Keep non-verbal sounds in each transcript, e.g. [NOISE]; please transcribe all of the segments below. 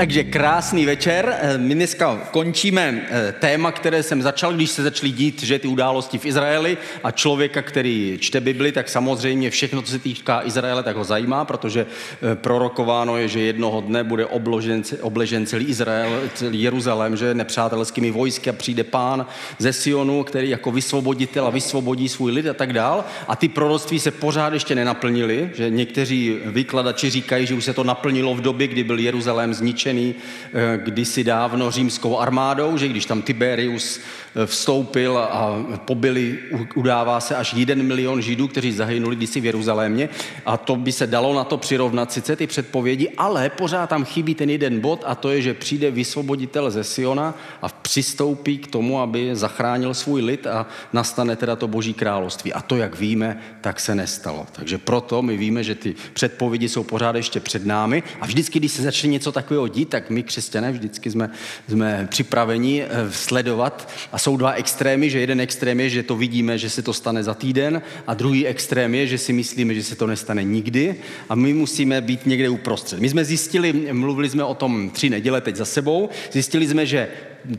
Takže krásný večer. Eh, my dneska končíme eh, téma, které jsem začal, když se začaly dít, že ty události v Izraeli a člověka, který čte Bibli, tak samozřejmě všechno, co se týká Izraele, tak ho zajímá, protože eh, prorokováno je, že jednoho dne bude obložen, obležen celý Izrael, celý Jeruzalém, že nepřátelskými vojsky a přijde pán ze Sionu, který jako vysvoboditel a vysvobodí svůj lid a tak dál. A ty proroctví se pořád ještě nenaplnily, že někteří vykladači říkají, že už se to naplnilo v době, kdy byl Jeruzalém zničen zničený eh, kdysi dávno římskou armádou, že když tam Tiberius eh, vstoupil a pobili, udává se až jeden milion židů, kteří zahynuli kdysi v Jeruzalémě a to by se dalo na to přirovnat sice ty předpovědi, ale pořád tam chybí ten jeden bod a to je, že přijde vysvoboditel ze Siona a přistoupí k tomu, aby zachránil svůj lid a nastane teda to boží království. A to, jak víme, tak se nestalo. Takže proto my víme, že ty předpovědi jsou pořád ještě před námi a vždycky, když se začne něco takového dít, tak my křesťané vždycky jsme, jsme připraveni eh, sledovat. A jsou dva extrémy, že jeden extrém je, že to vidíme, že se to stane za týden a druhý extrém je, že si myslíme, že se to nestane nikdy a my musíme být někde uprostřed. My jsme zjistili, mluvili jsme o tom tři neděle teď za sebou, zjistili jsme, že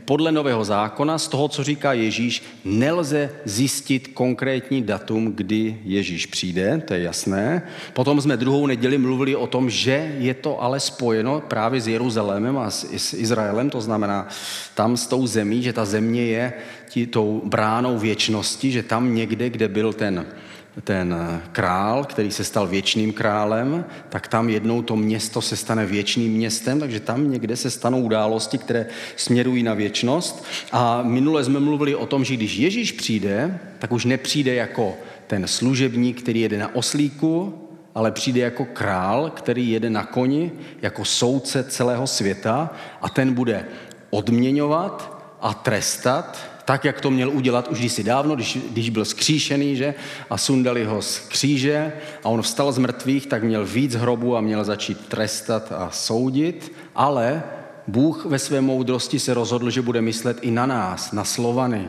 podle nového zákona, z toho, co říká Ježíš, nelze zjistit konkrétní datum, kdy Ježíš přijde, to je jasné. Potom jsme druhou neděli mluvili o tom, že je to ale spojeno právě s Jeruzalémem a s, Izraelem, to znamená tam s tou zemí, že ta země je tí, tou bránou věčnosti, že tam někde, kde byl ten ten král, který se stal věčným králem, tak tam jednou to město se stane věčným městem, takže tam někde se stanou události, které směrují na věčnost. A minule jsme mluvili o tom, že když Ježíš přijde, tak už nepřijde jako ten služebník, který jede na oslíku, ale přijde jako král, který jede na koni, jako soudce celého světa a ten bude odměňovat a trestat tak, jak to měl udělat už kdysi dávno, když, když byl skříšený, že? A sundali ho z kříže a on vstal z mrtvých, tak měl víc hrobu a měl začít trestat a soudit, ale Bůh ve své moudrosti se rozhodl, že bude myslet i na nás, na Slovany,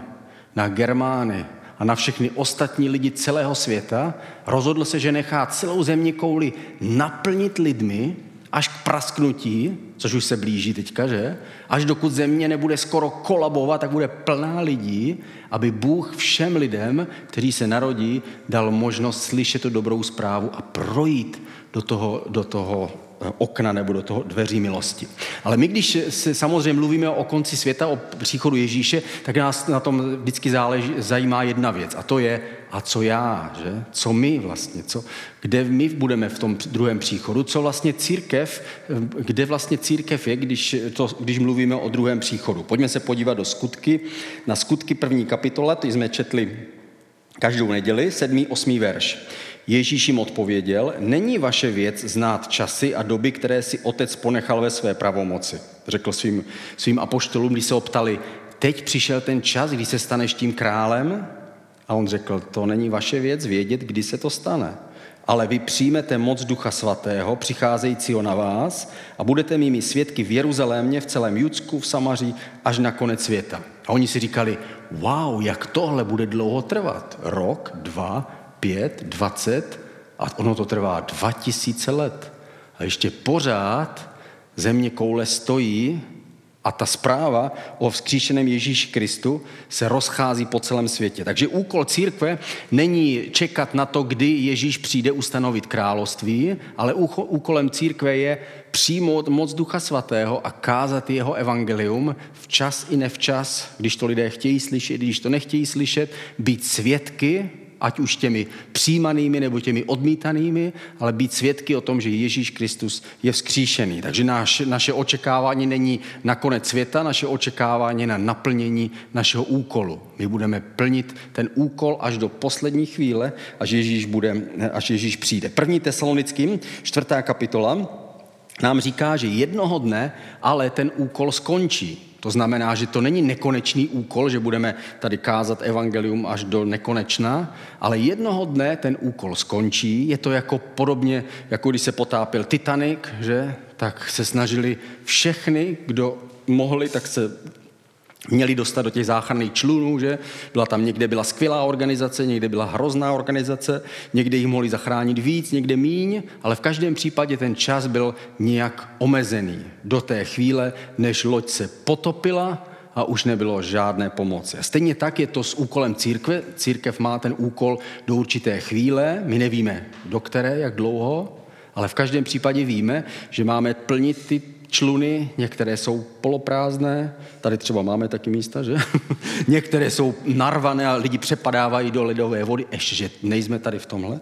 na Germány a na všechny ostatní lidi celého světa. Rozhodl se, že nechá celou země kouli naplnit lidmi, až k prasknutí, což už se blíží teďka, že? Až dokud země nebude skoro kolabovat, tak bude plná lidí, aby Bůh všem lidem, kteří se narodí, dal možnost slyšet tu dobrou zprávu a projít do toho, do toho okna nebo do toho dveří milosti. Ale my, když se samozřejmě mluvíme o konci světa, o příchodu Ježíše, tak nás na tom vždycky záleží, zajímá jedna věc a to je, a co já, že? Co my vlastně, co, kde my budeme v tom druhém příchodu, co vlastně církev, kde vlastně církev je, když, to, když mluvíme o druhém příchodu. Pojďme se podívat do skutky, na skutky první kapitola, ty jsme četli každou neděli, sedmý, osmý verš. Ježíš jim odpověděl, není vaše věc znát časy a doby, které si otec ponechal ve své pravomoci. Řekl svým, svým apoštolům, když se optali, teď přišel ten čas, kdy se staneš tím králem? A on řekl, to není vaše věc vědět, kdy se to stane. Ale vy přijmete moc Ducha Svatého, přicházejícího na vás a budete mými svědky v Jeruzalémě, v celém Judsku, v Samaří, až na konec světa. A oni si říkali, wow, jak tohle bude dlouho trvat? Rok, dva, pět, dvacet a ono to trvá dva tisíce let. A ještě pořád země koule stojí a ta zpráva o vzkříšeném Ježíši Kristu se rozchází po celém světě. Takže úkol církve není čekat na to, kdy Ježíš přijde ustanovit království, ale úkolem církve je přijmout moc Ducha Svatého a kázat jeho evangelium včas i nevčas, když to lidé chtějí slyšet, když to nechtějí slyšet, být svědky ať už těmi přijímanými nebo těmi odmítanými, ale být svědky o tom, že Ježíš Kristus je vzkříšený. Takže naš, naše očekávání není na konec světa, naše očekávání na naplnění našeho úkolu. My budeme plnit ten úkol až do poslední chvíle, až Ježíš, bude, až Ježíš přijde. První tesalonickým, čtvrtá kapitola, nám říká, že jednoho dne ale ten úkol skončí. To znamená, že to není nekonečný úkol, že budeme tady kázat evangelium až do nekonečna, ale jednoho dne ten úkol skončí. Je to jako podobně, jako když se potápil Titanic, že? Tak se snažili všechny, kdo mohli, tak se měli dostat do těch záchranných člunů, že? Byla tam někde byla skvělá organizace, někde byla hrozná organizace, někde jich mohli zachránit víc, někde míň, ale v každém případě ten čas byl nějak omezený do té chvíle, než loď se potopila a už nebylo žádné pomoci. A stejně tak je to s úkolem církve. Církev má ten úkol do určité chvíle, my nevíme do které, jak dlouho, ale v každém případě víme, že máme plnit ty čluny, některé jsou poloprázdné, tady třeba máme taky místa, že? [LAUGHS] některé jsou narvané a lidi přepadávají do ledové vody, ještě, že nejsme tady v tomhle.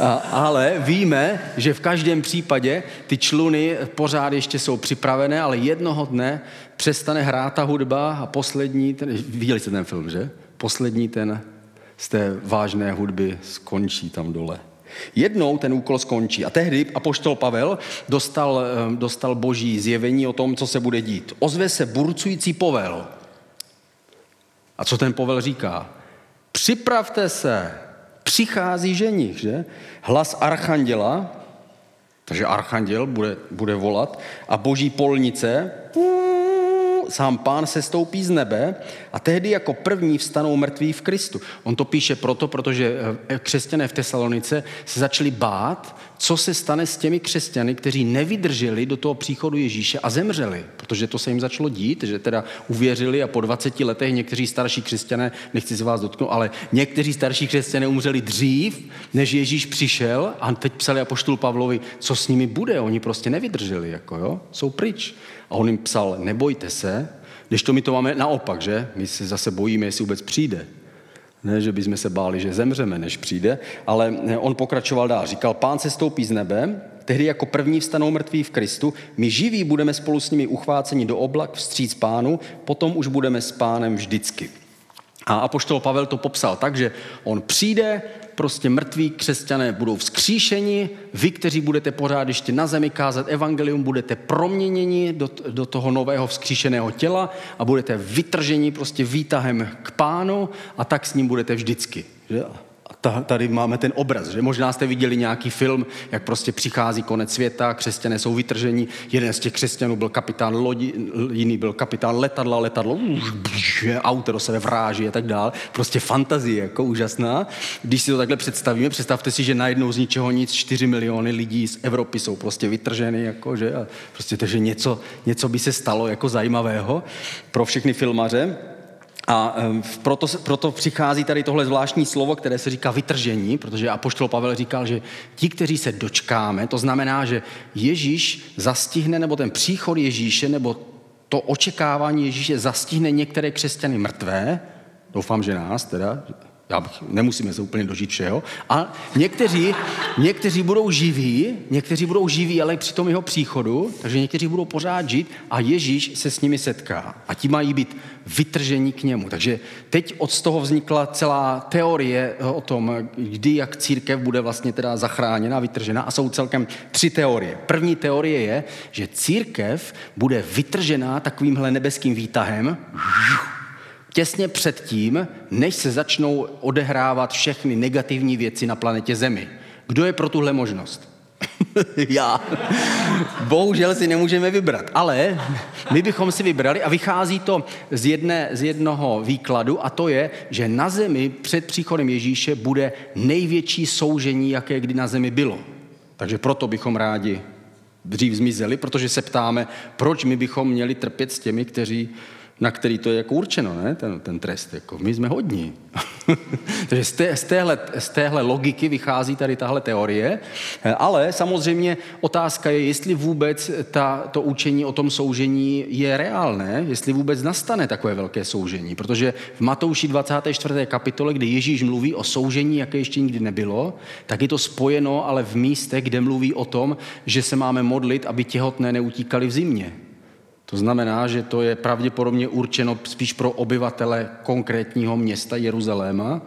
A, ale víme, že v každém případě ty čluny pořád ještě jsou připravené, ale jednoho dne přestane hrát ta hudba a poslední, ten, viděli jste ten film, že? Poslední ten z té vážné hudby skončí tam dole. Jednou ten úkol skončí a tehdy apoštol Pavel dostal, eh, dostal boží zjevení o tom, co se bude dít. Ozve se burcující povel. A co ten povel říká? Připravte se, přichází ženich, že? Hlas archanděla, takže archanděl bude, bude volat a boží polnice, sám pán se stoupí z nebe a tehdy jako první vstanou mrtví v Kristu. On to píše proto, protože eh, křesťané v Tesalonice se začali bát, co se stane s těmi křesťany, kteří nevydrželi do toho příchodu Ježíše a zemřeli, protože to se jim začalo dít, že teda uvěřili a po 20 letech někteří starší křesťané, nechci se vás dotknout, ale někteří starší křesťané umřeli dřív, než Ježíš přišel a teď psali apoštolu Pavlovi, co s nimi bude, oni prostě nevydrželi, jako jo, jsou pryč. A on jim psal, nebojte se, když to my to máme naopak, že? My se zase bojíme, jestli vůbec přijde. Ne, že bychom se báli, že zemřeme, než přijde, ale on pokračoval dál. Říkal, pán se stoupí z nebe, tehdy jako první vstanou mrtví v Kristu, my živí budeme spolu s nimi uchváceni do oblak vstříc pánu, potom už budeme s pánem vždycky. A apoštol Pavel to popsal tak, že on přijde, prostě mrtví křesťané budou vzkříšeni, vy, kteří budete pořád ještě na zemi kázat evangelium, budete proměněni do, do toho nového vzkříšeného těla a budete vytrženi prostě výtahem k pánu a tak s ním budete vždycky. Že? Tady máme ten obraz, že možná jste viděli nějaký film, jak prostě přichází konec světa, křesťané jsou vytrženi, jeden z těch křesťanů byl kapitán lodi, jiný byl kapitán letadla, letadlo, auto do sebe vráží a tak dál. Prostě fantazie, jako úžasná. Když si to takhle představíme, představte si, že najednou z ničeho nic 4 miliony lidí z Evropy jsou prostě vytrženy, jako, že? A prostě to, že něco, něco by se stalo jako zajímavého pro všechny filmaře. A proto, proto přichází tady tohle zvláštní slovo, které se říká vytržení, protože Apoštol Pavel říkal, že ti, kteří se dočkáme, to znamená, že Ježíš zastihne, nebo ten příchod Ježíše, nebo to očekávání Ježíše zastihne některé křesťany mrtvé, doufám, že nás teda, já bych, nemusíme se úplně dožít všeho, a někteří, někteří budou živí, někteří budou živí, ale při tom jeho příchodu, takže někteří budou pořád žít a Ježíš se s nimi setká. A ti mají být vytržení k němu. Takže teď od toho vznikla celá teorie o tom, kdy jak církev bude vlastně teda zachráněna, vytržena a jsou celkem tři teorie. První teorie je, že církev bude vytržená takovýmhle nebeským výtahem, těsně před tím, než se začnou odehrávat všechny negativní věci na planetě Zemi. Kdo je pro tuhle možnost? [LAUGHS] Já. Bohužel si nemůžeme vybrat, ale my bychom si vybrali a vychází to z, jedné, z jednoho výkladu a to je, že na zemi před příchodem Ježíše bude největší soužení, jaké kdy na zemi bylo. Takže proto bychom rádi dřív zmizeli, protože se ptáme, proč my bychom měli trpět s těmi, kteří na který to je jako určeno, ne? Ten, ten trest. Jako my jsme hodní. [LAUGHS] Takže z, té, z, téhle, z téhle logiky vychází tady tahle teorie, ale samozřejmě otázka je, jestli vůbec ta, to učení o tom soužení je reálné, jestli vůbec nastane takové velké soužení, protože v Matouši 24. kapitole, kde Ježíš mluví o soužení, jaké ještě nikdy nebylo, tak je to spojeno ale v místech, kde mluví o tom, že se máme modlit, aby těhotné neutíkali v zimě. To znamená, že to je pravděpodobně určeno spíš pro obyvatele konkrétního města Jeruzaléma,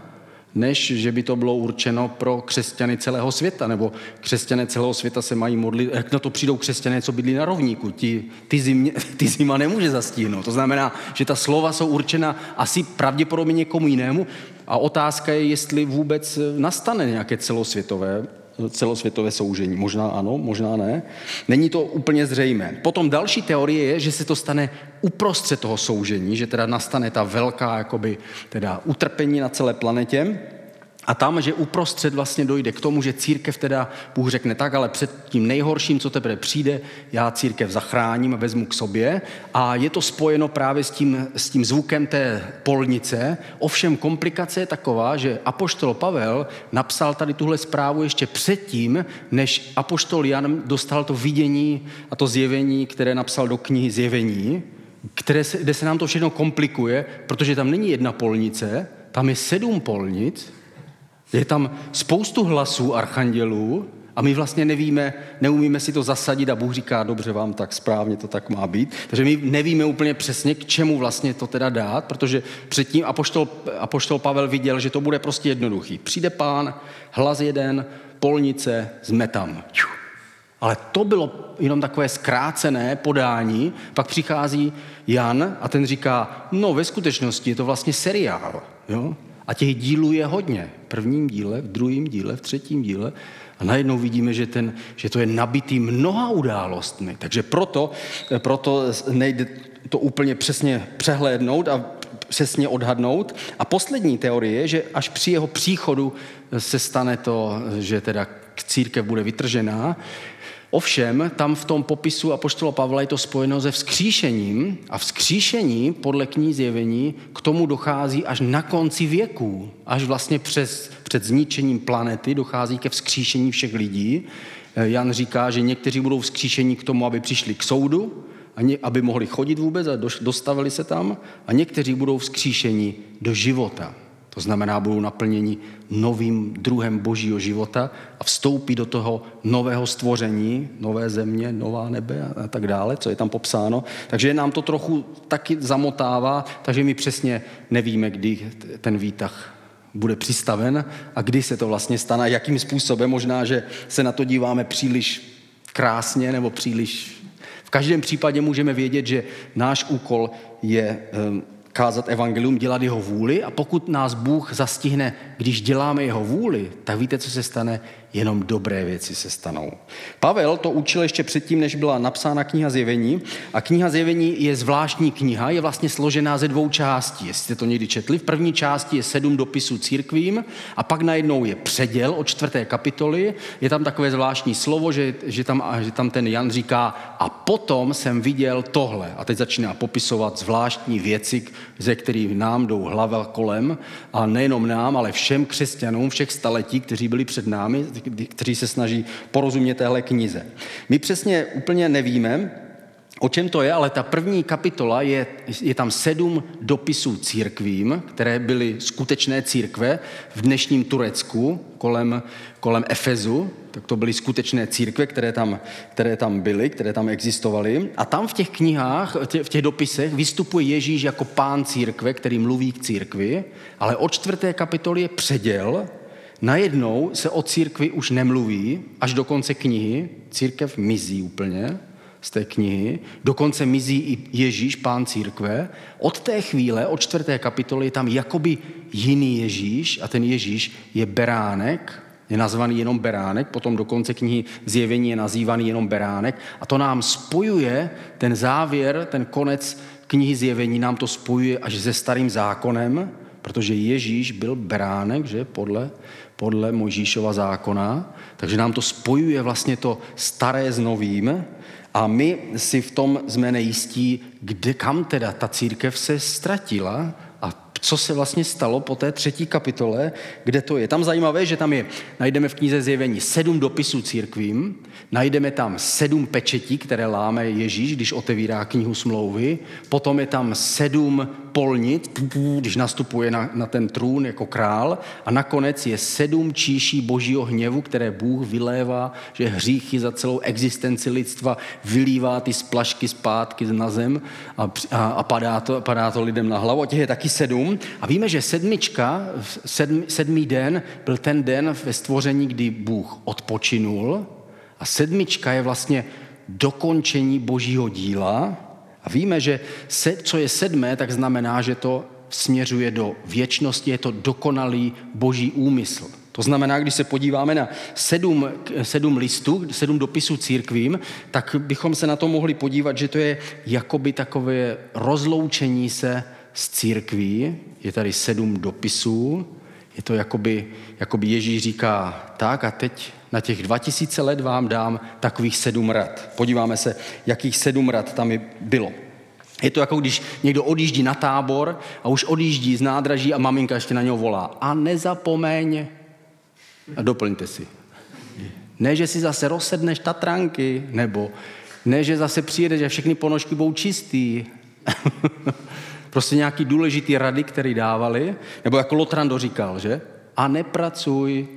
než že by to bylo určeno pro křesťany celého světa, nebo křesťané celého světa se mají modlit, jak na to přijdou křesťané, co bydlí na rovníku, ti, ty, zimě, [LAUGHS] ty zima nemůže zastihnout. To znamená, že ta slova jsou určena asi pravděpodobně někomu jinému a otázka je, jestli vůbec nastane nějaké celosvětové celosvětové soužení. Možná ano, možná ne. Není to úplně zřejmé. Potom další teorie je, že se to stane uprostřed toho soužení, že teda nastane ta velká jakoby, teda utrpení na celé planetě a tam, že uprostřed vlastně dojde k tomu, že církev teda, Bůh řekne tak, ale před tím nejhorším, co teprve přijde, já církev zachráním vezmu k sobě. A je to spojeno právě s tím, s tím zvukem té polnice. Ovšem komplikace je taková, že apoštol Pavel napsal tady tuhle zprávu ještě předtím, než apoštol Jan dostal to vidění a to zjevení, které napsal do knihy Zjevení, které se, kde se nám to všechno komplikuje, protože tam není jedna polnice, tam je sedm polnic, je tam spoustu hlasů archandělů a my vlastně nevíme, neumíme si to zasadit a Bůh říká, dobře vám tak správně to tak má být. Takže my nevíme úplně přesně, k čemu vlastně to teda dát, protože předtím apoštol, apoštol Pavel viděl, že to bude prostě jednoduchý. Přijde pán, hlas jeden, polnice, zmetam. Ale to bylo jenom takové zkrácené podání, pak přichází Jan a ten říká, no ve skutečnosti je to vlastně seriál. Jo? A těch dílů je hodně. V prvním díle, v druhém díle, v třetím díle. A najednou vidíme, že, ten, že to je nabitý mnoha událostmi. Takže proto, proto nejde to úplně přesně přehlédnout a přesně odhadnout. A poslední teorie je, že až při jeho příchodu se stane to, že teda církev bude vytržená, Ovšem, tam v tom popisu Apoštola Pavla je to spojeno se vzkříšením a vzkříšení podle kní zjevení k tomu dochází až na konci věků. Až vlastně přes, před zničením planety dochází ke vzkříšení všech lidí. Jan říká, že někteří budou vzkříšení k tomu, aby přišli k soudu, aby mohli chodit vůbec a dostavili se tam, a někteří budou vzkříšení do života. To znamená, budou naplněni novým druhem božího života a vstoupí do toho nového stvoření, nové země, nová nebe a tak dále, co je tam popsáno. Takže nám to trochu taky zamotává, takže my přesně nevíme, kdy ten výtah bude přistaven a kdy se to vlastně stane, jakým způsobem. Možná, že se na to díváme příliš krásně nebo příliš... V každém případě můžeme vědět, že náš úkol je ehm, kázat evangelium, dělat jeho vůli a pokud nás Bůh zastihne, když děláme jeho vůli, tak víte, co se stane? Jenom dobré věci se stanou. Pavel to učil ještě předtím, než byla napsána kniha Zjevení. A kniha Zjevení je zvláštní kniha, je vlastně složená ze dvou částí. Jestli jste to někdy četli, v první části je sedm dopisů církvím a pak najednou je předěl od čtvrté kapitoly. Je tam takové zvláštní slovo, že, že, tam, že tam ten Jan říká a potom jsem viděl tohle. A teď začíná popisovat zvláštní věci, ze kterých nám jdou hlava kolem a nejenom nám, ale všem křesťanům všech staletí, kteří byli před námi, kteří se snaží porozumět téhle knize. My přesně úplně nevíme, O čem to je, ale ta první kapitola je, je tam sedm dopisů církvím, které byly skutečné církve v dnešním Turecku kolem, kolem Efezu, tak to byly skutečné církve, které tam, které tam byly, které tam existovaly. A tam v těch knihách, v těch dopisech vystupuje Ježíš jako pán církve, který mluví k církvi, ale od čtvrté kapitoly je předěl, najednou se o církvi už nemluví, až do konce knihy, církev mizí úplně z té knihy, dokonce mizí i Ježíš, pán církve. Od té chvíle, od čtvrté kapitoly, je tam jakoby jiný Ježíš a ten Ježíš je beránek, je nazvaný jenom beránek, potom do konce knihy zjevení je nazývaný jenom beránek. A to nám spojuje ten závěr, ten konec knihy zjevení nám to spojuje až se starým zákonem, protože Ježíš byl beránek, že? Podle podle Mojžíšova zákona, takže nám to spojuje vlastně to staré s novým a my si v tom jsme nejistí, kde, kam teda ta církev se ztratila co se vlastně stalo po té třetí kapitole, kde to je. Tam zajímavé, že tam je, najdeme v knize zjevení sedm dopisů církvím, najdeme tam sedm pečetí, které láme Ježíš, když otevírá knihu smlouvy, potom je tam sedm polnit, když nastupuje na, na ten trůn jako král a nakonec je sedm číší božího hněvu, které Bůh vylévá, že hříchy za celou existenci lidstva vylívá ty splašky zpátky na zem a, a, a padá, to, padá to lidem na hlavu. A těch je taky sedm A víme, že sedmička, sedm, sedmý den, byl ten den ve stvoření, kdy Bůh odpočinul. A sedmička je vlastně dokončení božího díla. A víme, že se, co je sedmé, tak znamená, že to směřuje do věčnosti, je to dokonalý boží úmysl. To znamená, když se podíváme na sedm, sedm listů, sedm dopisů církvím, tak bychom se na to mohli podívat, že to je jakoby takové rozloučení se z církví. Je tady sedm dopisů, je to jakoby, jakoby Ježíš říká, tak a teď na těch 2000 let vám dám takových sedm rad. Podíváme se, jakých sedm rad tam bylo. Je to jako když někdo odjíždí na tábor a už odjíždí z nádraží a maminka ještě na něho volá. A nezapomeň. A doplňte si. Ne, že si zase rozsedneš tatranky, nebo ne, že zase přijede, že všechny ponožky budou čistý. [LAUGHS] prostě nějaký důležitý rady, které dávali, nebo jako Lotrando říkal, že? A nepracuj.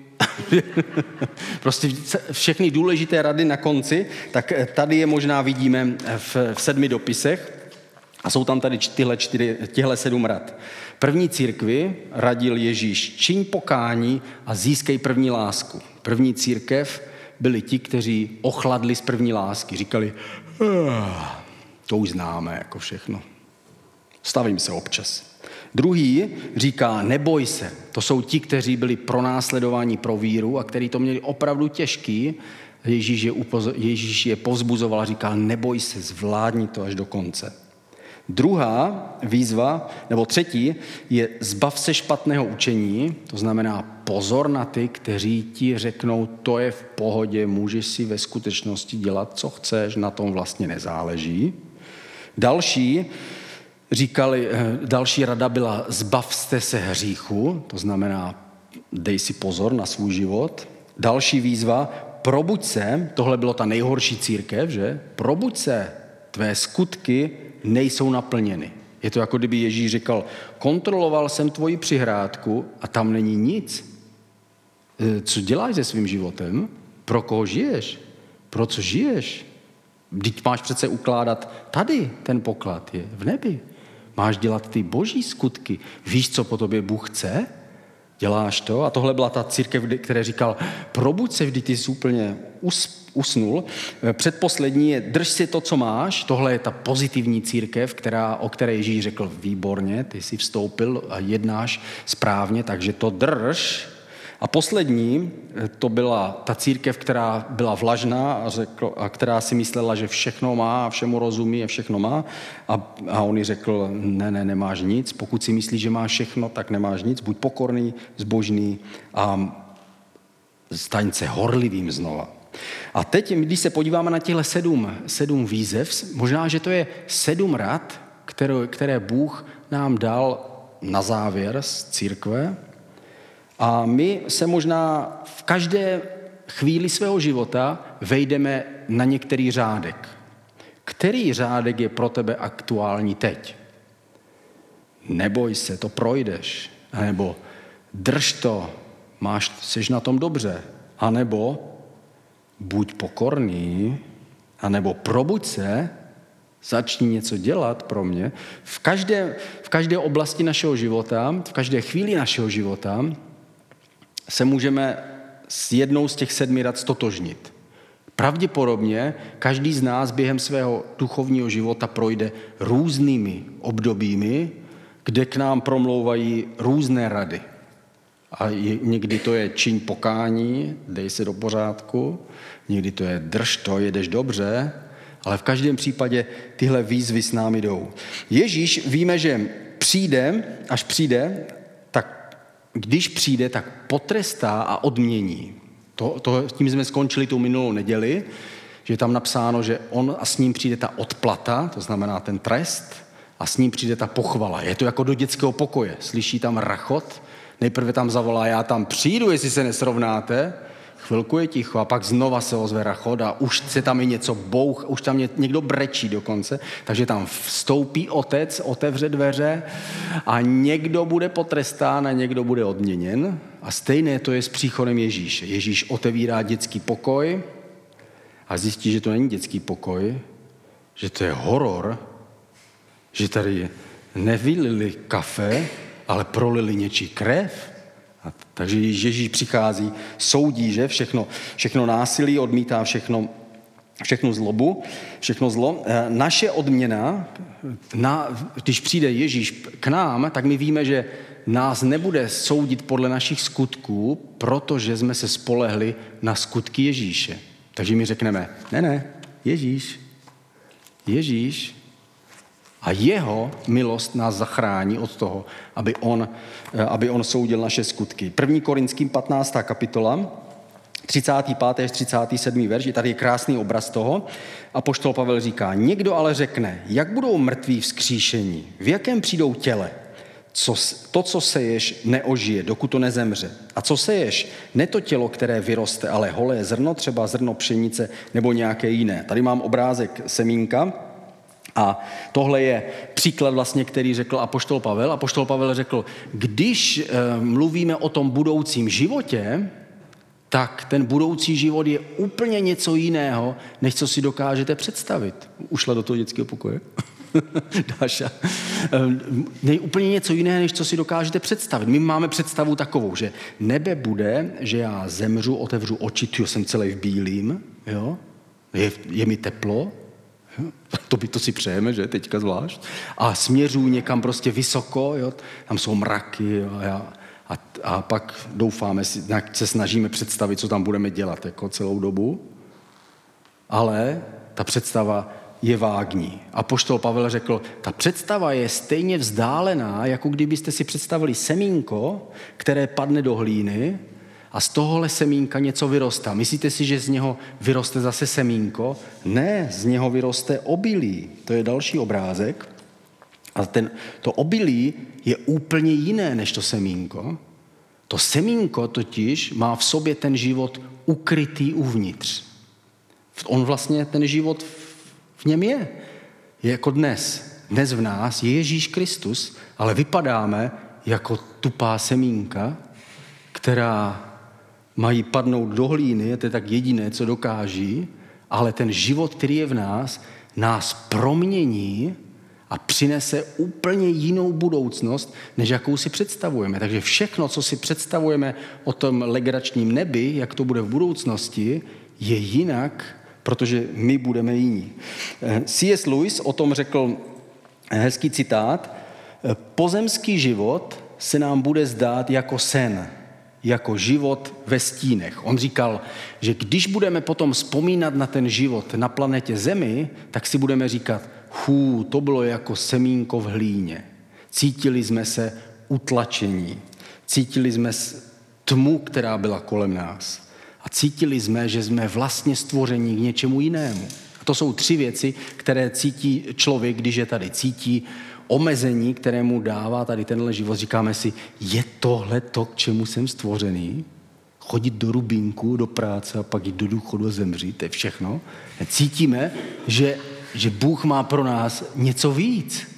[LAUGHS] prostě všechny důležité rady na konci, tak tady je možná vidíme v, v sedmi dopisech. A jsou tam tady tyhle, čtyři, těhle sedm rad. První církvi radil Ježíš, čiň pokání a získej první lásku. První církev byli ti, kteří ochladli z první lásky. Říkali, to už známe jako všechno. Stavím se občas. Druhý říká, neboj se. To jsou ti, kteří byli pronásledováni pro víru a kteří to měli opravdu těžký. Ježíš je, upozo- Ježíš je povzbuzoval a říkal, neboj se, zvládni to až do konce. Druhá výzva, nebo třetí, je zbav se špatného učení, to znamená pozor na ty, kteří ti řeknou, to je v pohodě, můžeš si ve skutečnosti dělat, co chceš, na tom vlastně nezáleží. Další, říkali, eh, další rada byla zbavste se hříchu, to znamená dej si pozor na svůj život. Další výzva, probuď se, tohle bylo ta nejhorší církev, že? Probuď se, tvé skutky nejsou naplněny. Je to jako kdyby Ježíš říkal, kontroloval jsem tvoji přihrádku a tam není nic. E, co děláš se svým životem? Pro koho žiješ? Pro co žiješ? Vždyť máš přece ukládat tady ten poklad, je v nebi. Máš dělat ty boží skutky. Víš, co po tobě Bůh chce? Děláš to? A tohle byla ta církev, které říkal, probuď se, vždy ty jsi úplně usnul. Předposlední je, drž si to, co máš. Tohle je ta pozitivní církev, která, o které Ježíš řekl, výborně, ty jsi vstoupil a jednáš správně, takže to drž. A poslední, to byla ta církev, která byla vlažná a, řekl, a která si myslela, že všechno má a všemu rozumí a všechno má. A, a on jí řekl, ne, ne, nemáš nic. Pokud si myslíš, že máš všechno, tak nemáš nic. Buď pokorný, zbožný a staň se horlivým znova. A teď, když se podíváme na těchto sedm, sedm výzev, možná, že to je sedm rad, které, které Bůh nám dal na závěr z církve, a my se možná v každé chvíli svého života vejdeme na některý řádek. Který řádek je pro tebe aktuální teď? Neboj se, to projdeš. A nebo drž to, máš, jsi na tom dobře. A nebo buď pokorný, a nebo probuď se, začni něco dělat pro mě. V každé, v každé oblasti našeho života, v každé chvíli našeho života se můžeme s jednou z těch sedmi rad stotožnit. Pravděpodobně každý z nás během svého duchovního života projde různými obdobími, kde k nám promlouvají různé rady. A někdy to je čiň pokání, dej se do pořádku, někdy to je drž to, jedeš dobře, ale v každém případě tyhle výzvy s námi jdou. Ježíš víme, že přijde, až přijde, když přijde, tak potrestá a odmění. To, to, tím jsme skončili tu minulou neděli, že je tam napsáno, že on a s ním přijde ta odplata, to znamená ten trest, a s ním přijde ta pochvala. Je to jako do dětského pokoje. Slyší tam rachot, nejprve tam zavolá, já tam přijdu, jestli se nesrovnáte, Chvilku je ticho a pak znova se ozve rachot a už se tam i něco bouch, už tam někdo brečí dokonce, takže tam vstoupí otec, otevře dveře a někdo bude potrestán a někdo bude odměněn. A stejné to je s příchodem Ježíše. Ježíš otevírá dětský pokoj a zjistí, že to není dětský pokoj, že to je horor, že tady nevylili kafe, ale prolili něčí krev. A takže Ježíš přichází, soudí, že všechno, všechno násilí, odmítá všechno, všechno zlobu, všechno zlo. Eh, naše odměna, na, když přijde Ježíš k nám, tak my víme, že nás nebude soudit podle našich skutků, protože jsme se spolehli na skutky Ježíše. Takže my řekneme, ne, ne, Ježíš, Ježíš a jeho milost nás zachrání od toho, aby on, eh, aby on soudil naše skutky. 1. Korinským 15. kapitola, 35. až 37. verš, je tady krásný obraz toho. A poštol Pavel říká, někdo ale řekne, jak budou mrtví vzkříšení, v jakém přijdou těle, co, to, co seješ, neožije, dokud to nezemře. A co seješ, ne to tělo, které vyroste, ale holé zrno, třeba zrno pšenice nebo nějaké jiné. Tady mám obrázek semínka, a tohle je příklad vlastně, který řekl Apoštol Pavel. Apoštol Pavel řekl, když e, mluvíme o tom budoucím životě, tak ten budoucí život je úplně něco jiného, než co si dokážete představit. Ušla do toho dětského pokoje? [LAUGHS] Dáša. Je úplně něco jiného, než co si dokážete představit. My máme představu takovou, že nebe bude, že já zemřu, otevřu oči, tu jsem celý v bílým, jo? Je, je mi teplo, to by to si přejeme, že teďka zvlášť. A směřuji někam prostě vysoko, jo? tam jsou mraky jo? a, a, a pak doufáme, se snažíme představit, co tam budeme dělat jako celou dobu. Ale ta představa je vágní. A poštol Pavel řekl, ta představa je stejně vzdálená, jako kdybyste si představili semínko, které padne do hlíny a z tohohle semínka něco vyrostá. Myslíte si, že z něho vyroste zase semínko? Ne, z něho vyroste obilí. To je další obrázek. A ten, to obilí je úplně jiné než to semínko. To semínko totiž má v sobě ten život ukrytý uvnitř. On vlastně ten život v něm je. Je jako dnes. Dnes v nás je Ježíš Kristus, ale vypadáme jako tupá semínka, která mají padnout do hlíny, to je tak jediné, co dokáží, ale ten život, který je v nás, nás promění a přinese úplně jinou budoucnost, než jakou si představujeme. Takže všechno, co si představujeme o tom legračním nebi, jak to bude v budoucnosti, je jinak, protože my budeme jiní. Eh, C.S. Lewis o tom řekl hezký citát. Eh, Pozemský život se nám bude zdát jako sen, jako život ve stínech. On říkal, že když budeme potom vzpomínat na ten život na planetě Zemi, tak si budeme říkat, hů, to bylo jako semínko v hlíně. Cítili jsme se utlačení. Cítili jsme tmu, která byla kolem nás. A cítili jsme, že jsme vlastně stvoření k něčemu jinému. A to jsou tři věci, které cítí člověk, když je tady. Cítí omezení, které mu dává tady tenhle život. Říkáme si, je tohle to, k čemu jsem stvořený? Chodit do rubínku, do práce a pak jít do důchodu a zemřít, to je všechno. Cítíme, že, že Bůh má pro nás něco víc.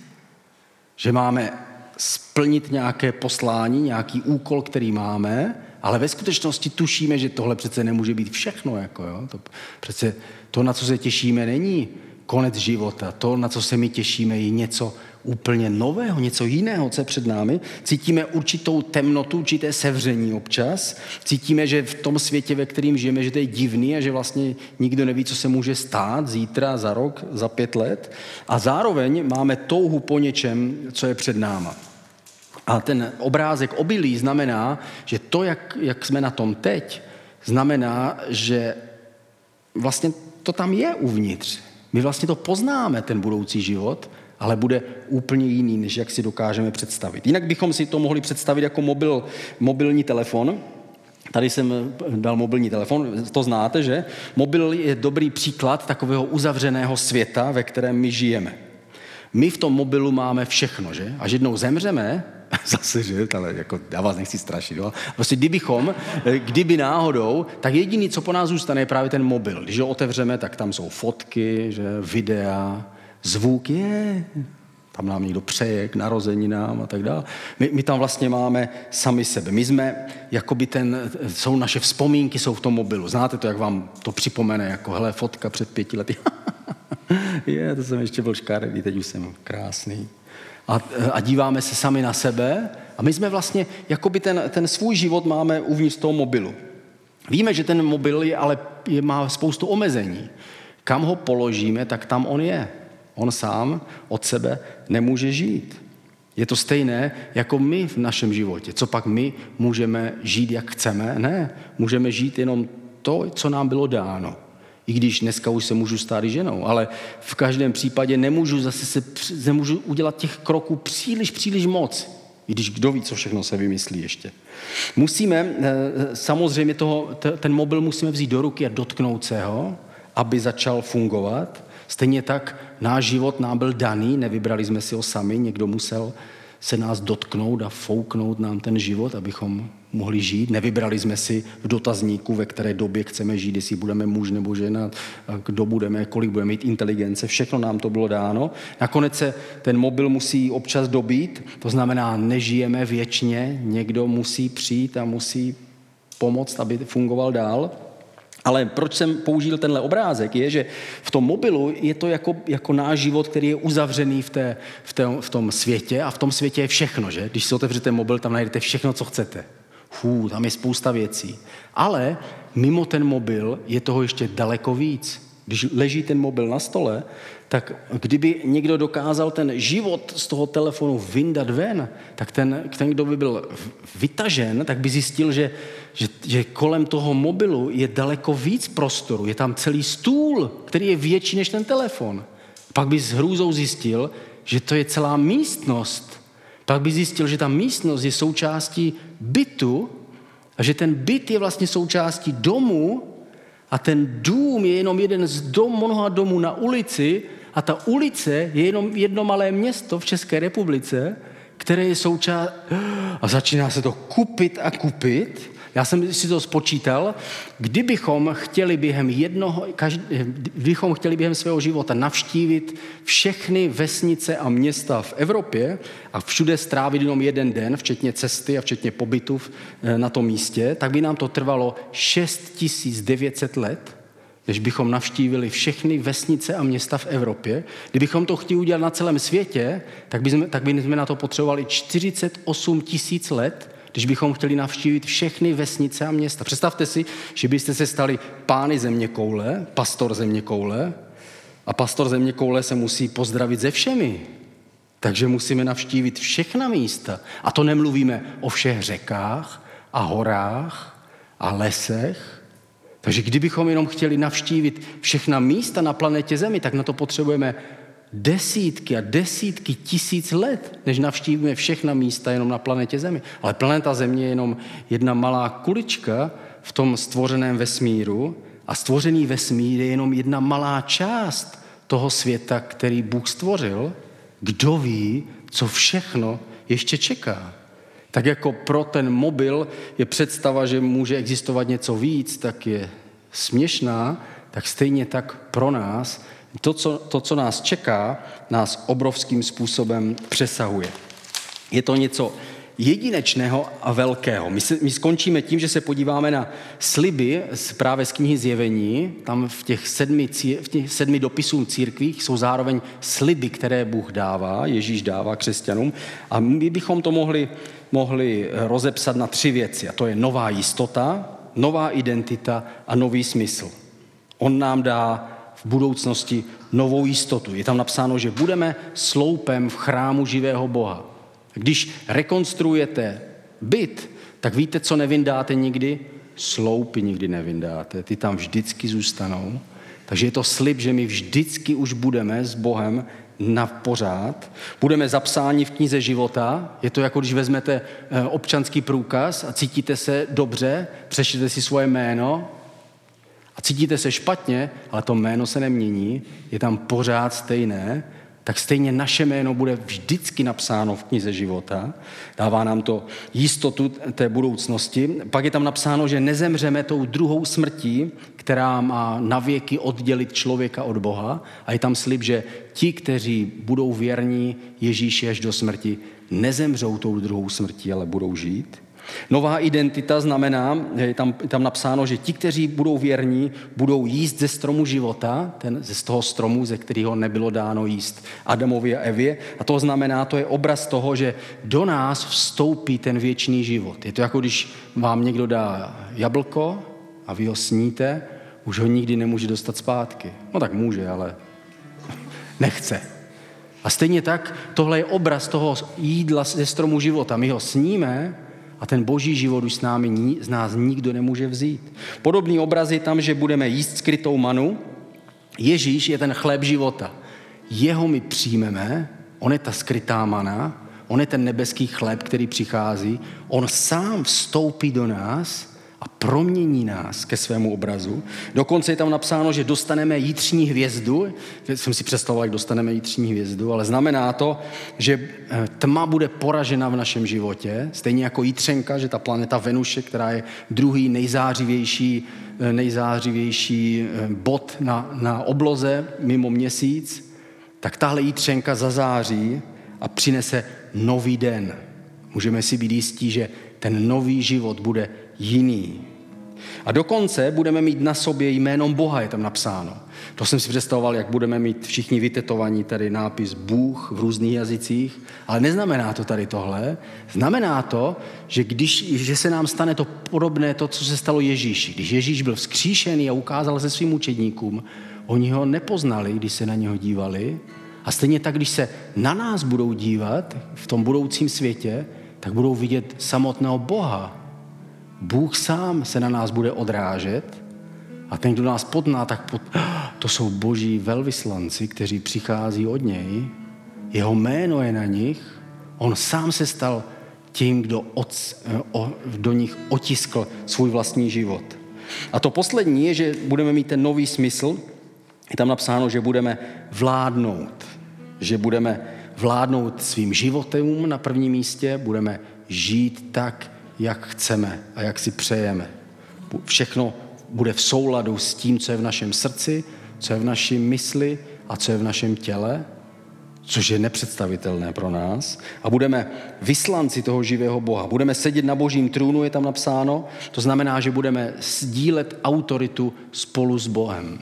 Že máme splnit nějaké poslání, nějaký úkol, který máme, ale ve skutečnosti tušíme, že tohle přece nemůže být všechno. Jako jo? To přece to, na co se těšíme, není konec života. To, na co se my těšíme, je něco úplně nového, něco jiného, co je před námi. Cítíme určitou temnotu, určité sevření občas. Cítíme, že v tom světě, ve kterým žijeme, že to je divný a že vlastně nikdo neví, co se může stát zítra, za rok, za pět let. A zároveň máme touhu po něčem, co je před náma. A ten obrázek obilí znamená, že to, jak, jak jsme na tom teď, znamená, že vlastně to tam je uvnitř. My vlastně to poznáme, ten budoucí život, ale bude úplně jiný, než jak si dokážeme představit. Jinak bychom si to mohli představit jako mobil, mobilní telefon. Tady jsem dal mobilní telefon, to znáte, že? Mobil je dobrý příklad takového uzavřeného světa, ve kterém my žijeme. My v tom mobilu máme všechno, že? Až jednou zemřeme, [LAUGHS] zase, že, ale jako, já vás nechci strašit, jo? Prostě kdybychom, kdyby náhodou, tak jediný, co po nás zůstane, je právě ten mobil. Když ho otevřeme, tak tam jsou fotky, že, videa, zvuk je, tam nám někdo přeje k narozeninám a tak dále. My, my tam vlastně máme sami sebe. My jsme, jakoby ten, jsou naše vzpomínky, jsou v tom mobilu. Znáte to, jak vám to připomene, jako hele, fotka před pěti lety. [LAUGHS] je, to jsem ještě byl škaredý, teď už jsem krásný. A, a díváme se sami na sebe a my jsme vlastně, jakoby ten, ten svůj život máme uvnitř toho mobilu. Víme, že ten mobil je, ale je, má spoustu omezení. Kam ho položíme, tak tam on je. On sám od sebe nemůže žít. Je to stejné jako my v našem životě. Co pak my můžeme žít, jak chceme? Ne, můžeme žít jenom to, co nám bylo dáno. I když dneska už se můžu stát ženou, ale v každém případě nemůžu zase se, nemůžu udělat těch kroků příliš, příliš moc. I když kdo ví, co všechno se vymyslí ještě. Musíme, eh, samozřejmě toho, ten mobil musíme vzít do ruky a dotknout se ho, aby začal fungovat. Stejně tak náš život nám byl daný, nevybrali jsme si ho sami, někdo musel se nás dotknout a fouknout nám ten život, abychom mohli žít. Nevybrali jsme si v dotazníku, ve které době chceme žít, jestli budeme muž nebo žena, kdo budeme, kolik budeme mít inteligence. Všechno nám to bylo dáno. Nakonec se ten mobil musí občas dobít, to znamená, nežijeme věčně, někdo musí přijít a musí pomoct, aby fungoval dál. Ale proč jsem použil tenhle obrázek, je, že v tom mobilu je to jako, jako náš život, který je uzavřený v, té, v, té, v tom světě a v tom světě je všechno, že? Když si otevřete mobil, tam najdete všechno, co chcete. Hů, tam je spousta věcí. Ale mimo ten mobil je toho ještě daleko víc. Když leží ten mobil na stole, tak kdyby někdo dokázal ten život z toho telefonu vyndat ven, tak ten, ten kdo by byl vytažen, tak by zjistil, že, že, že kolem toho mobilu je daleko víc prostoru. Je tam celý stůl, který je větší než ten telefon. Pak by s hrůzou zjistil, že to je celá místnost. Pak by zjistil, že ta místnost je součástí bytu a že ten byt je vlastně součástí domu a ten dům je jenom jeden z dom, mnoha domů na ulici a ta ulice je jenom jedno malé město v České republice, které je součást... [GASPS] A začíná se to kupit a kupit já jsem si to spočítal, kdybychom chtěli během jednoho, každý, kdybychom chtěli během svého života navštívit všechny vesnice a města v Evropě a všude strávit jenom jeden den, včetně cesty a včetně pobytu eh, na tom místě, tak by nám to trvalo 6900 let, než bychom navštívili všechny vesnice a města v Evropě. Kdybychom to chtěli udělat na celém světě, tak bychom, tak bychom na to potřebovali 48 tisíc let, když bychom chtěli navštívit všechny vesnice a města. Představte si, že byste se stali pány země koule, pastor země koule, a pastor země koule se musí pozdravit ze všemi. Takže musíme navštívit všechna místa. A to nemluvíme o všech řekách a horách a lesech. Takže kdybychom jenom chtěli navštívit všechna místa na planetě Zemi, tak na to potřebujeme desítky a desítky tisíc let, než navštívíme všechna místa jenom na planetě Zemi. Ale planeta Země je jenom jedna malá kulička v tom stvořeném vesmíru a stvořený vesmír je jenom jedna malá část toho světa, který Bůh stvořil. Kdo ví, co všechno ještě čeká. Tak jako pro ten mobil je představa, že může existovat něco víc, tak je směšná, tak stejně tak pro nás to co, to, co nás čeká, nás obrovským způsobem přesahuje. Je to něco jedinečného a velkého. My, se, my skončíme tím, že se podíváme na sliby z, právě z knihy Zjevení. Tam v těch, sedmi, v těch sedmi dopisů církvích jsou zároveň sliby, které Bůh dává, Ježíš dává křesťanům. A my bychom to mohli, mohli rozepsat na tři věci. A to je nová jistota, nová identita a nový smysl. On nám dá budoucnosti novou jistotu. Je tam napsáno, že budeme sloupem v chrámu živého Boha. Když rekonstruujete byt, tak víte, co nevyndáte nikdy? Sloupy nikdy nevyndáte. Ty tam vždycky zůstanou. Takže je to slib, že my vždycky už budeme s Bohem na pořád. Budeme zapsáni v knize života. Je to jako když vezmete eh, občanský průkaz a cítíte se dobře, přečtěte si svoje jméno a cítíte se špatně, ale to jméno se nemění, je tam pořád stejné, tak stejně naše jméno bude vždycky napsáno v knize života. Dává nám to jistotu té budoucnosti. Pak je tam napsáno, že nezemřeme tou druhou smrtí, která má navěky oddělit člověka od Boha. A je tam slib, že ti, kteří budou věrní Ježíši až do smrti, nezemřou tou druhou smrtí, ale budou žít. Nová identita znamená, je tam, je tam napsáno, že ti, kteří budou věrní, budou jíst ze stromu života, ten, ze z toho stromu, ze kterého nebylo dáno jíst Adamovi a Evě. A to znamená, to je obraz toho, že do nás vstoupí ten věčný život. Je to jako když vám někdo dá jablko a vy ho sníte, už ho nikdy nemůže dostat zpátky. No tak může, ale [LAUGHS] nechce. A stejně tak, tohle je obraz toho jídla ze stromu života. My ho sníme a ten boží život už s námi, z nás nikdo nemůže vzít. Podobný obraz je tam, že budeme jíst skrytou manu. Ježíš je ten chléb života. Jeho my přijmeme, on je ta skrytá mana, on je ten nebeský chléb, který přichází, on sám vstoupí do nás a promění nás ke svému obrazu. Dokonce je tam napsáno, že dostaneme jítřní hvězdu. Jsem si představoval, jak dostaneme jítřní hvězdu, ale znamená to, že eh, tma bude poražena v našem životě, stejně jako jítřenka, že ta planeta Venuše, která je druhý nejzářivější, eh, nejzářivější eh, bod na, na obloze mimo měsíc, tak tahle jítřenka zazáří a přinese nový den. Můžeme si být jistí, že ten nový život bude jiný. A dokonce budeme mít na sobě jménom Boha, je tam napsáno. To jsem si představoval, jak budeme mít všichni vytetovaní tady nápis Bůh v různých jazycích, ale neznamená to tady tohle. Znamená to, že, když, že se nám stane to podobné to, co se stalo Ježíši. Když Ježíš byl vzkříšený a ukázal se svým učedníkům, oni ho nepoznali, když se na něho dívali. A stejně tak, když se na nás budou dívat v tom budoucím světě, tak budou vidět samotného Boha, Bůh sám se na nás bude odrážet a ten, kdo nás podná, tak pod... [GASPS] to jsou boží velvyslanci, kteří přichází od něj. Jeho jméno je na nich. On sám se stal tím, kdo od, do nich otiskl svůj vlastní život. A to poslední je, že budeme mít ten nový smysl. Je tam napsáno, že budeme vládnout. Že budeme vládnout svým životem na prvním místě, budeme žít tak, jak chceme a jak si přejeme. Všechno bude v souladu s tím, co je v našem srdci, co je v naší mysli a co je v našem těle, což je nepředstavitelné pro nás. A budeme vyslanci toho živého Boha. Budeme sedět na božím trůnu, je tam napsáno. To znamená, že budeme sdílet autoritu spolu s Bohem.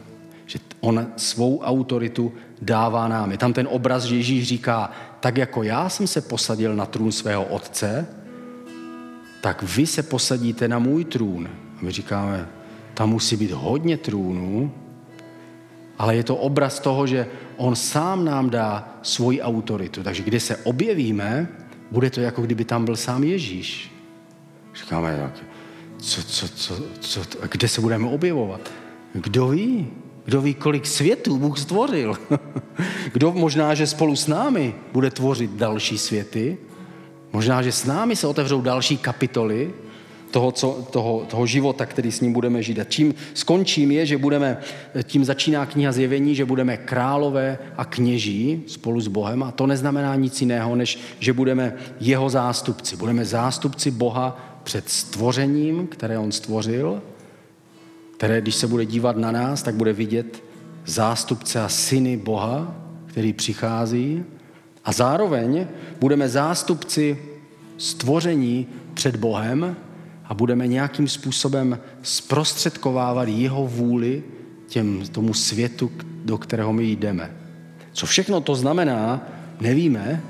Že on svou autoritu dává nám. Je tam ten obraz, že Ježíš říká, tak jako já jsem se posadil na trůn svého otce, tak vy se posadíte na můj trůn. A my říkáme, tam musí být hodně trůnů, ale je to obraz toho, že on sám nám dá svoji autoritu. Takže kde se objevíme, bude to jako kdyby tam byl sám Ježíš. Říkáme, tak, co, co, co, co, kde se budeme objevovat? Kdo ví? Kdo ví, kolik světů Bůh stvořil? [LAUGHS] Kdo možná, že spolu s námi bude tvořit další světy? Možná, že s námi se otevřou další kapitoly toho, co, toho, toho života, který s ním budeme žít. A čím skončím je, že budeme, tím začíná kniha zjevení, že budeme králové a kněží spolu s Bohem a to neznamená nic jiného, než že budeme jeho zástupci. Budeme zástupci Boha před stvořením, které on stvořil, které, když se bude dívat na nás, tak bude vidět zástupce a syny Boha, který přichází a zároveň budeme zástupci stvoření před Bohem a budeme nějakým způsobem zprostředkovávat jeho vůli těm, tomu světu, do kterého my jdeme. Co všechno to znamená, nevíme,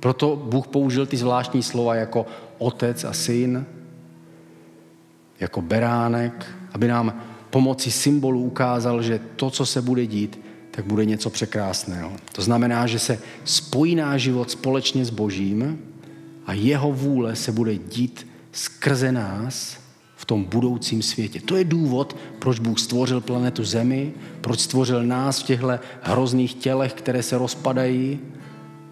proto Bůh použil ty zvláštní slova jako otec a syn, jako beránek, aby nám pomocí symbolu ukázal, že to, co se bude dít, tak bude něco překrásného. To znamená, že se spojí náš život společně s Božím a jeho vůle se bude dít skrze nás v tom budoucím světě. To je důvod, proč Bůh stvořil planetu Zemi, proč stvořil nás v těchto hrozných tělech, které se rozpadají,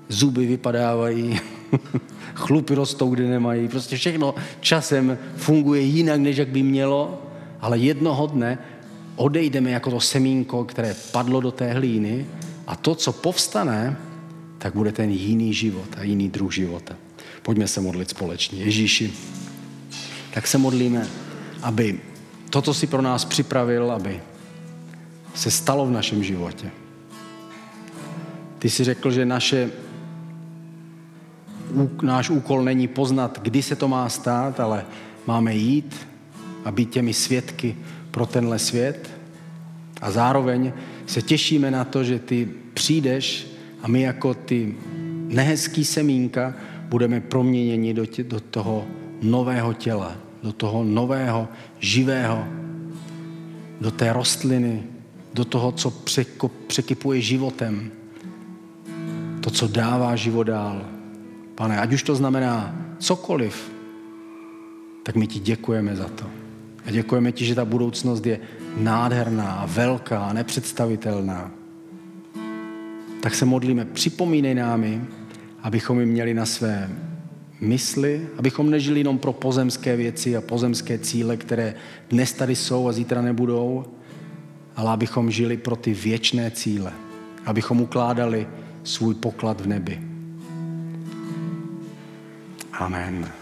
zuby vypadávají, [LAUGHS] chlupy rostou, kde nemají. Prostě všechno časem funguje jinak, než jak by mělo, ale jednoho dne odejdeme jako to semínko, které padlo do té hlíny a to, co povstane, tak bude ten jiný život a jiný druh života. Pojďme se modlit společně. Ježíši, tak se modlíme, aby to, co si pro nás připravil, aby se stalo v našem životě. Ty jsi řekl, že naše náš úkol není poznat, kdy se to má stát, ale máme jít a být těmi svědky pro tenhle svět. A zároveň se těšíme na to, že ty přijdeš a my jako ty nehezký semínka budeme proměněni do, tě, do toho nového těla, do toho nového, živého, do té rostliny, do toho, co překypuje životem, to, co dává život dál. Pane, ať už to znamená cokoliv, tak my ti děkujeme za to. A děkujeme ti, že ta budoucnost je nádherná, velká, nepředstavitelná. Tak se modlíme, připomínej námi, abychom ji měli na své mysli, abychom nežili jenom pro pozemské věci a pozemské cíle, které dnes tady jsou a zítra nebudou, ale abychom žili pro ty věčné cíle, abychom ukládali svůj poklad v nebi. Amen.